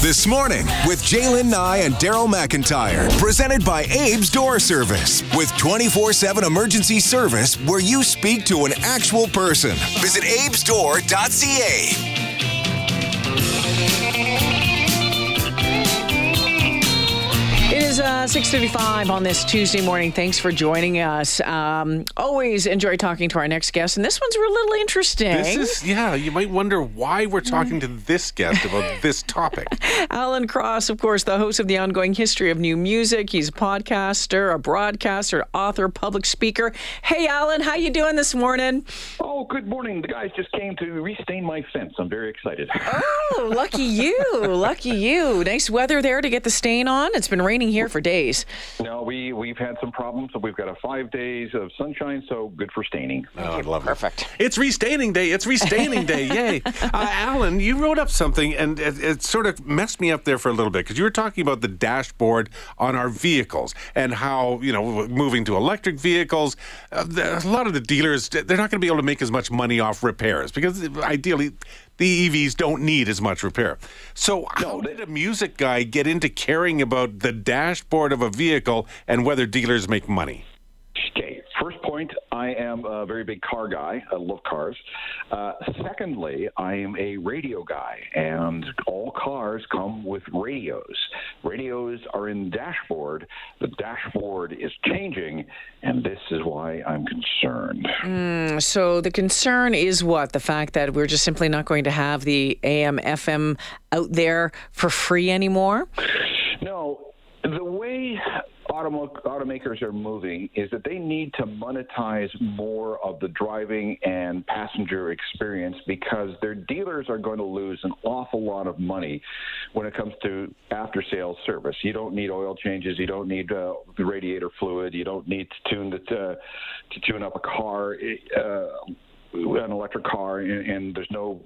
This morning with Jaylen Nye and Daryl McIntyre. Presented by Abe's Door Service. With 24 7 emergency service where you speak to an actual person. Visit abesdoor.ca. uh, 6.35 on this Tuesday morning. Thanks for joining us. Um, always enjoy talking to our next guest, and this one's a little interesting. This is, yeah, you might wonder why we're talking to this guest about this topic. Alan Cross, of course, the host of the ongoing history of new music. He's a podcaster, a broadcaster, author, public speaker. Hey, Alan, how you doing this morning? Oh, good morning. The guys just came to restain my fence. I'm very excited. Oh, lucky you. lucky you. Nice weather there to get the stain on. It's been raining here for days. No, we, we've had some problems, so we've got a five days of sunshine, so good for staining. Oh, I'd love Perfect. it. It's restaining day. It's restaining day. Yay. Uh, Alan, you wrote up something and it, it sort of messed me up there for a little bit because you were talking about the dashboard on our vehicles and how, you know, moving to electric vehicles, uh, the, a lot of the dealers, they're not going to be able to make as much money off repairs because ideally the EVs don't need as much repair. So, how did a music guy get into caring about the dashboard of a vehicle and whether dealers make money? Okay, point, I am a very big car guy. I love cars. Uh, secondly, I am a radio guy, and all cars come with radios. Radios are in the dashboard. The dashboard is changing, and this is why I'm concerned. So the concern is what? The fact that we're just simply not going to have the AM, FM out there for free anymore? No, the way automakers are moving is that they need to monetize more of the driving and passenger experience because their dealers are going to lose an awful lot of money when it comes to after sales service. You don't need oil changes, you don't need uh, radiator fluid, you don't need to tune the, to, to tune up a car, uh, an electric car, and, and there's no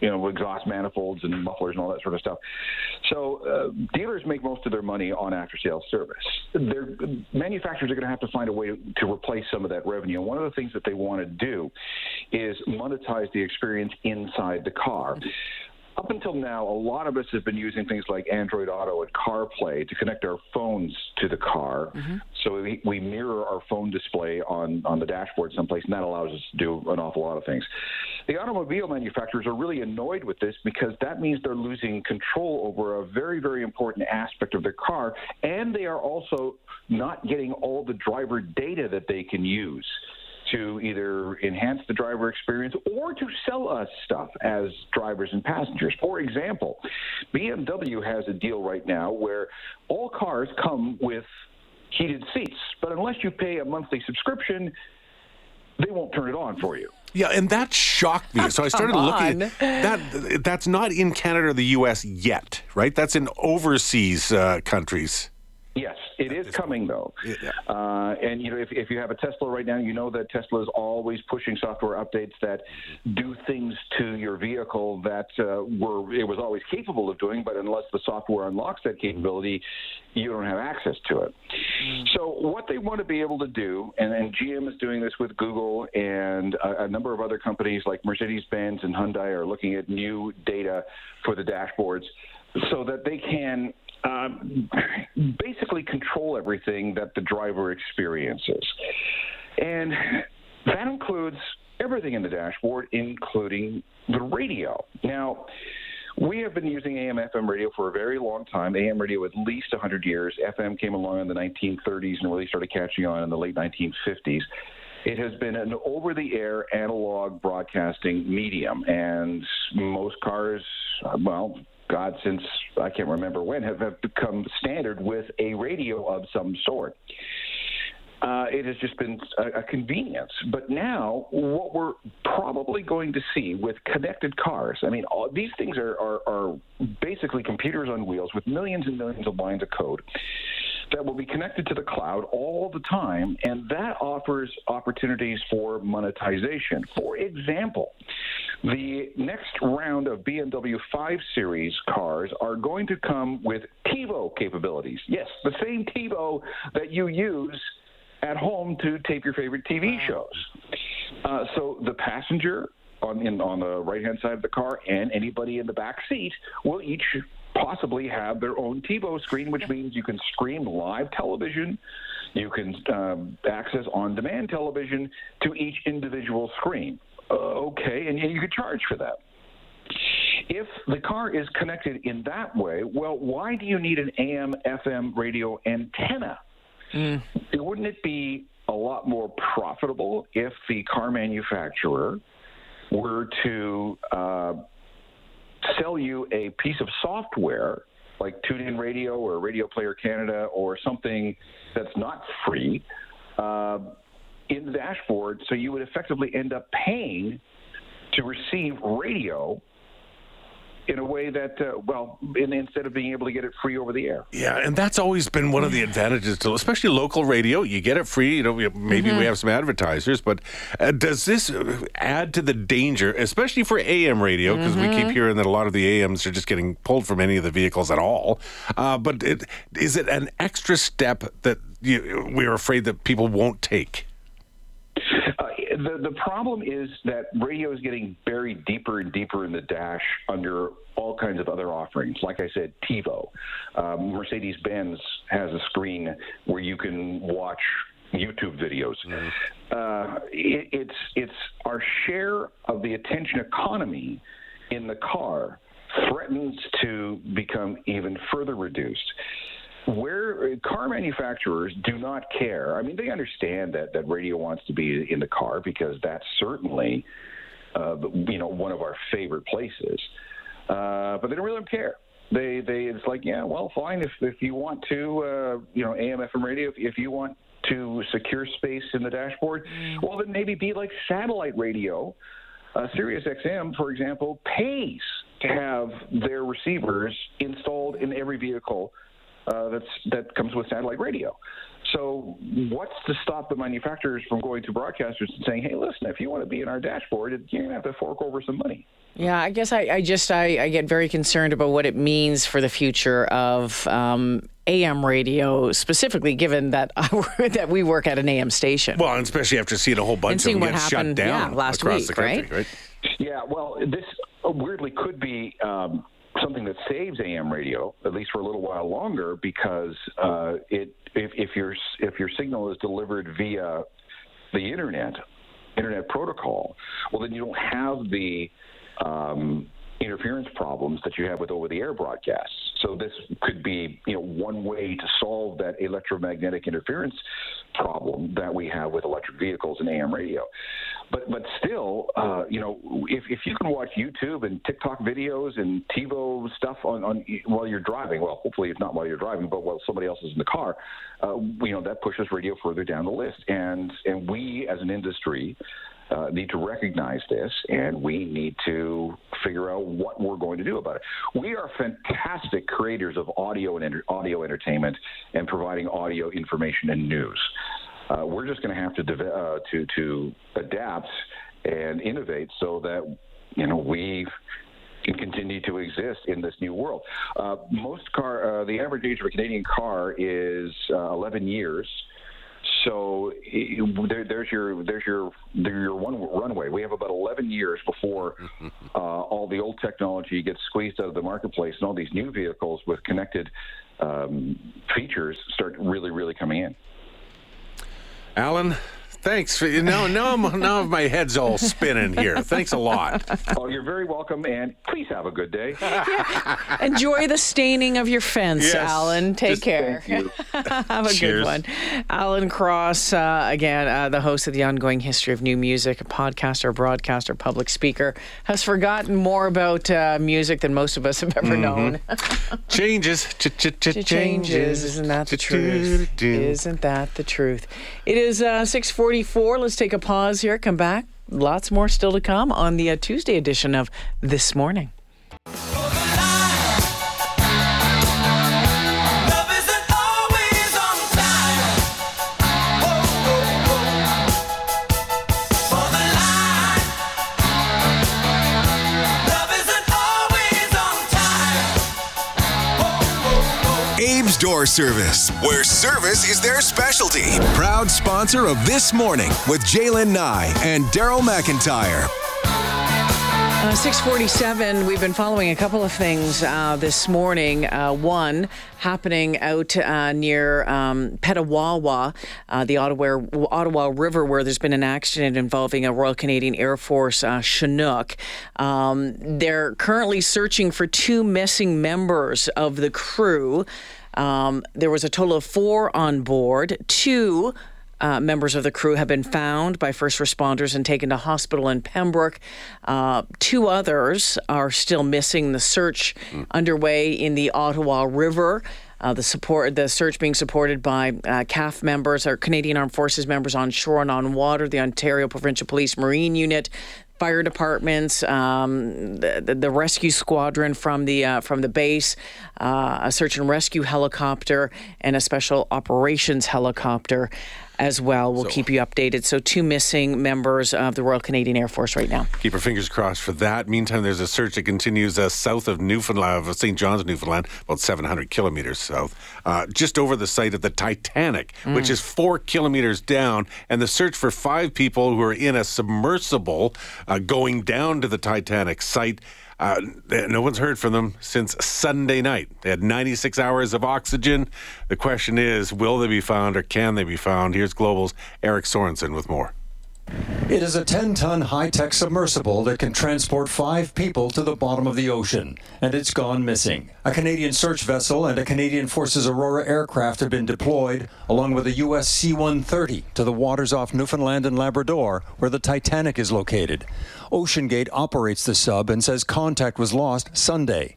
you know, exhaust manifolds and mufflers and all that sort of stuff. So uh, dealers make most of their money on after-sales service. Their manufacturers are going to have to find a way to, to replace some of that revenue. And one of the things that they want to do is monetize the experience inside the car. Up until now, a lot of us have been using things like Android Auto and CarPlay to connect our phones to the car. Mm-hmm. So we, we mirror our phone display on, on the dashboard someplace, and that allows us to do an awful lot of things. The automobile manufacturers are really annoyed with this because that means they're losing control over a very, very important aspect of their car, and they are also not getting all the driver data that they can use to either enhance the driver experience or to sell us stuff as drivers and passengers. For example, BMW has a deal right now where all cars come with heated seats, but unless you pay a monthly subscription, they won't turn it on for you. Yeah, and that shocked me. So I started looking at that. That's not in Canada or the U.S. yet, right? That's in overseas uh, countries. Yes, it is coming though. Yeah. Uh, and you know, if, if you have a Tesla right now, you know that Tesla is always pushing software updates that do things to your vehicle that uh, were it was always capable of doing, but unless the software unlocks that capability, you don't have access to it. So what they want to be able to do, and, and GM is doing this with Google, and a, a number of other companies like Mercedes-Benz and Hyundai are looking at new data for the dashboards, so that they can um, basically control everything that the driver experiences. And that includes everything in the dashboard, including the radio. Now, we have been using AM FM radio for a very long time. AM radio at least 100 years. FM came along in the 1930s and really started catching on in the late 1950s. It has been an over the air analog broadcasting medium, and most cars, uh, well, God, since I can't remember when, have, have become standard with a radio of some sort. Uh, it has just been a, a convenience. But now, what we're probably going to see with connected cars, I mean, all, these things are, are, are basically computers on wheels with millions and millions of lines of code that will be connected to the cloud all the time, and that offers opportunities for monetization. For example, The next round of BMW 5 Series cars are going to come with TiVo capabilities. Yes, the same TiVo that you use at home to tape your favorite TV shows. Uh, so the passenger on in, on the right hand side of the car and anybody in the back seat will each possibly have their own TiVo screen, which means you can stream live television, you can um, access on demand television to each individual screen. Uh, okay, and you can charge for that. If the car is connected in that way, well, why do you need an AM FM radio antenna? Wouldn't it be a lot more profitable if the car manufacturer were to uh, sell you a piece of software like TuneIn Radio or Radio Player Canada or something that's not free uh, in the dashboard, so you would effectively end up paying to receive radio in a way that, uh, well, in, instead of being able to get it free over the air. Yeah, and that's always been one of the advantages to, especially local radio. You get it free. You know, we- maybe we have some advertisers, but uh, does this add to the danger, especially for AM radio? Because we keep hearing that a lot of the AMs are just getting pulled from any of the vehicles at all. Uh, but it, is it an extra step that you, we're afraid that people won't take? The the problem is that radio is getting buried deeper and deeper in the dash under all kinds of other offerings. Like I said, TiVo, um, Mercedes Benz has a screen where you can watch YouTube videos. Uh, it, it's it's our share of the attention economy in the car threatens to become even further reduced where car manufacturers do not care. I mean, they understand that that radio wants to be in the car because that's certainly, uh, you know, one of our favorite places. Uh, but they don't really care. They they it's like yeah, well, fine if if you want to, uh, you know, AM FM radio. If, if you want to secure space in the dashboard, well, then maybe be like satellite radio. Uh, Sirius XM, for example, pays to have their receivers installed in every vehicle uh, that's that comes with satellite radio. So, what's to stop the manufacturers from going to broadcasters and saying, "Hey, listen, if you want to be in our dashboard, you're gonna have to fork over some money." Yeah, I guess I, I just I, I get very concerned about what it means for the future of um, AM radio, specifically given that that we work at an AM station. Well, and especially after seeing a whole bunch of seeing them what get happened, shut down yeah, last across week, the country, right? right? Yeah, well, this weirdly could be um, something that saves AM radio at least for a little while longer because uh, it if, if your if your signal is delivered via the internet internet protocol, well then you don't have the um, interference problems that you have with over-the-air broadcasts. So this could be, you know, one way to solve that electromagnetic interference problem that we have with electric vehicles and AM radio. But but still, uh, you know, if, if you can watch YouTube and TikTok videos and TiVo stuff on, on while you're driving, well, hopefully it's not while you're driving, but while somebody else is in the car, uh, you know, that pushes radio further down the list. And and we as an industry uh, need to recognize this, and we need to figure out what we're going to do about it. We are fantastic creators of audio and audio entertainment and providing audio information and news. Uh, we're just going to have to deve- uh, to to adapt and innovate so that you know we can continue to exist in this new world. Uh, most car, uh, the average age of a Canadian car is uh, 11 years. So there, there's your there's your there's your one runway. We have about 11 years before uh, all the old technology gets squeezed out of the marketplace, and all these new vehicles with connected um, features start really really coming in. Alan, Thanks. No, now, now, I'm, now my head's all spinning here. Thanks a lot. Oh, you're very welcome, and please have a good day. yeah. Enjoy the staining of your fence, yes. Alan. Take Just care. have a Cheers. good one. Alan Cross, uh, again, uh, the host of the ongoing history of new music, a podcaster, broadcaster, public speaker, has forgotten more about uh, music than most of us have ever mm-hmm. known. changes, changes, isn't that the truth? Isn't that the truth? It is uh, 640. Four. Let's take a pause here, come back. Lots more still to come on the uh, Tuesday edition of This Morning. Service, where service is their specialty. Proud sponsor of This Morning with Jaylen Nye and Daryl McIntyre. Uh, 647, we've been following a couple of things uh, this morning. Uh, one happening out uh, near um, Petawawa, uh, the Ottawa, Ottawa River, where there's been an accident involving a Royal Canadian Air Force uh, Chinook. Um, they're currently searching for two missing members of the crew. Um, there was a total of four on board. Two uh, members of the crew have been found by first responders and taken to hospital in Pembroke. Uh, two others are still missing. The search underway in the Ottawa River. Uh, the support, the search being supported by uh, CAF members, or Canadian Armed Forces members on shore and on water, the Ontario Provincial Police Marine Unit, fire departments, um, the, the, rescue squadron from the uh, from the base, uh, a search and rescue helicopter, and a special operations helicopter as well. We'll keep you updated. So, two missing members of the Royal Canadian Air Force right now. Keep our fingers crossed for that. Meantime, there's a search that continues uh, south of Newfoundland, of St. John's, Newfoundland, about 700 kilometers south, uh, just over the site of the Titanic, which is four kilometers down. And the search for five people who are in a submersible uh, going down to the Titanic site. Uh, no one's heard from them since Sunday night. They had 96 hours of oxygen. The question is, will they be found or can they be found? Here's Global's Eric Sorensen with more. It is a 10 ton high tech submersible that can transport five people to the bottom of the ocean, and it's gone missing. A Canadian search vessel and a Canadian Forces Aurora aircraft have been deployed, along with a U.S. C 130, to the waters off Newfoundland and Labrador, where the Titanic is located. OceanGate operates the sub and says contact was lost Sunday.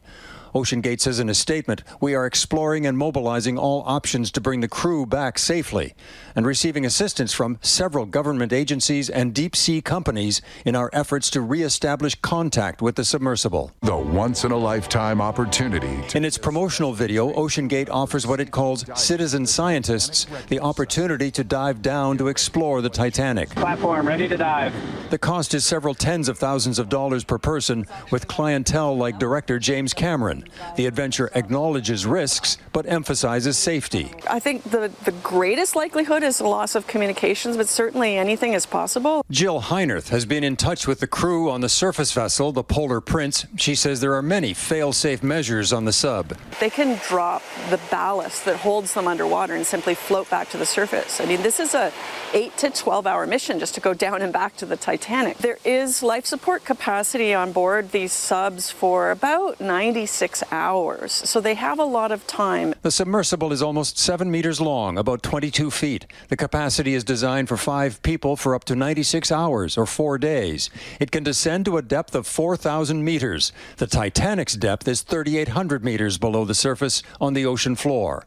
OceanGate says in a statement, We are exploring and mobilizing all options to bring the crew back safely and receiving assistance from several government agencies and deep sea companies in our efforts to reestablish contact with the submersible. The once in a lifetime opportunity to In its promotional video, OceanGate offers what it calls citizen scientists the opportunity to dive down to explore the Titanic. Platform ready to dive. The cost is several tens of thousands of dollars per person, with clientele like director James Cameron. The adventure acknowledges risks but emphasizes safety. I think the, the greatest likelihood is a loss of communications, but certainly anything is possible. Jill Heinerth has been in touch with the crew on the surface vessel, the Polar Prince. She says there are many fail safe measures on the sub. They can drop the ballast that holds them underwater and simply float back to the surface. I mean, this is a 8 to 12 hour mission just to go down and back to the Titanic. There is life support capacity on board these subs for about 96 hours, so they have a lot of time. The submersible is almost seven meters long, about 22 feet. The capacity is designed for five people for up to 96 hours or four days. It can descend to a depth of 4,000 meters. The Titanic's depth is 3,800 meters below the surface on the ocean floor.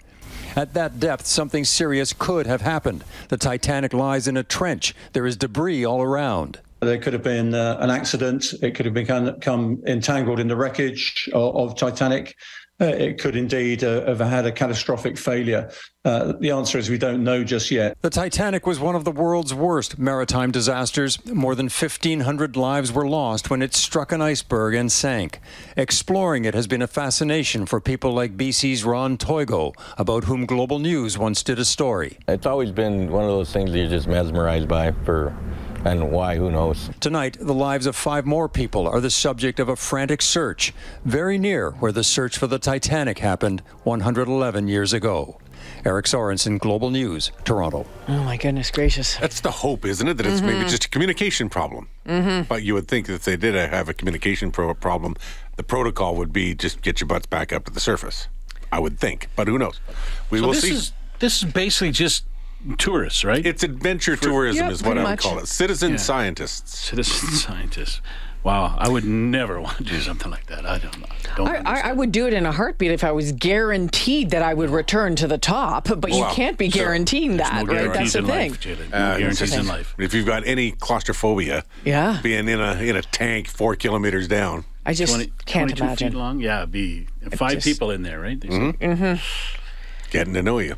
At that depth, something serious could have happened. The Titanic lies in a trench. There is debris all around. There could have been uh, an accident. It could have become, become entangled in the wreckage of, of Titanic. Uh, it could indeed uh, have had a catastrophic failure. Uh, the answer is we don't know just yet. The Titanic was one of the world's worst maritime disasters. More than 1,500 lives were lost when it struck an iceberg and sank. Exploring it has been a fascination for people like BC's Ron Toigo, about whom Global News once did a story. It's always been one of those things that you're just mesmerized by for and why, who knows. Tonight, the lives of five more people are the subject of a frantic search, very near where the search for the Titanic happened 111 years ago. Eric Sorensen, Global News, Toronto. Oh my goodness gracious! That's the hope, isn't it? That it's maybe just a communication problem. Mm-hmm. But you would think that if they did have a communication pro- problem, the protocol would be just get your butts back up to the surface. I would think, but who knows? We So will this see. is this is basically just tourists, right? it's adventure tourism, Yep, is what I would much. call it. Citizen Yeah. scientists. Citizen scientists. Wow, I would never want to do something like that. I don't know. Don't I, I, I would do it in a heartbeat if I was guaranteed that I would return to the top, but you can't be sure. guaranteeing There's that, no right? That's the in thing. life, Jaylen. No Uh, guarantees in life. If you've got any claustrophobia, Yeah. being in a in a tank four kilometers down. I just 20, can't 22 imagine. feet long. Yeah, be five just- people in there, right? They say. Getting to know you.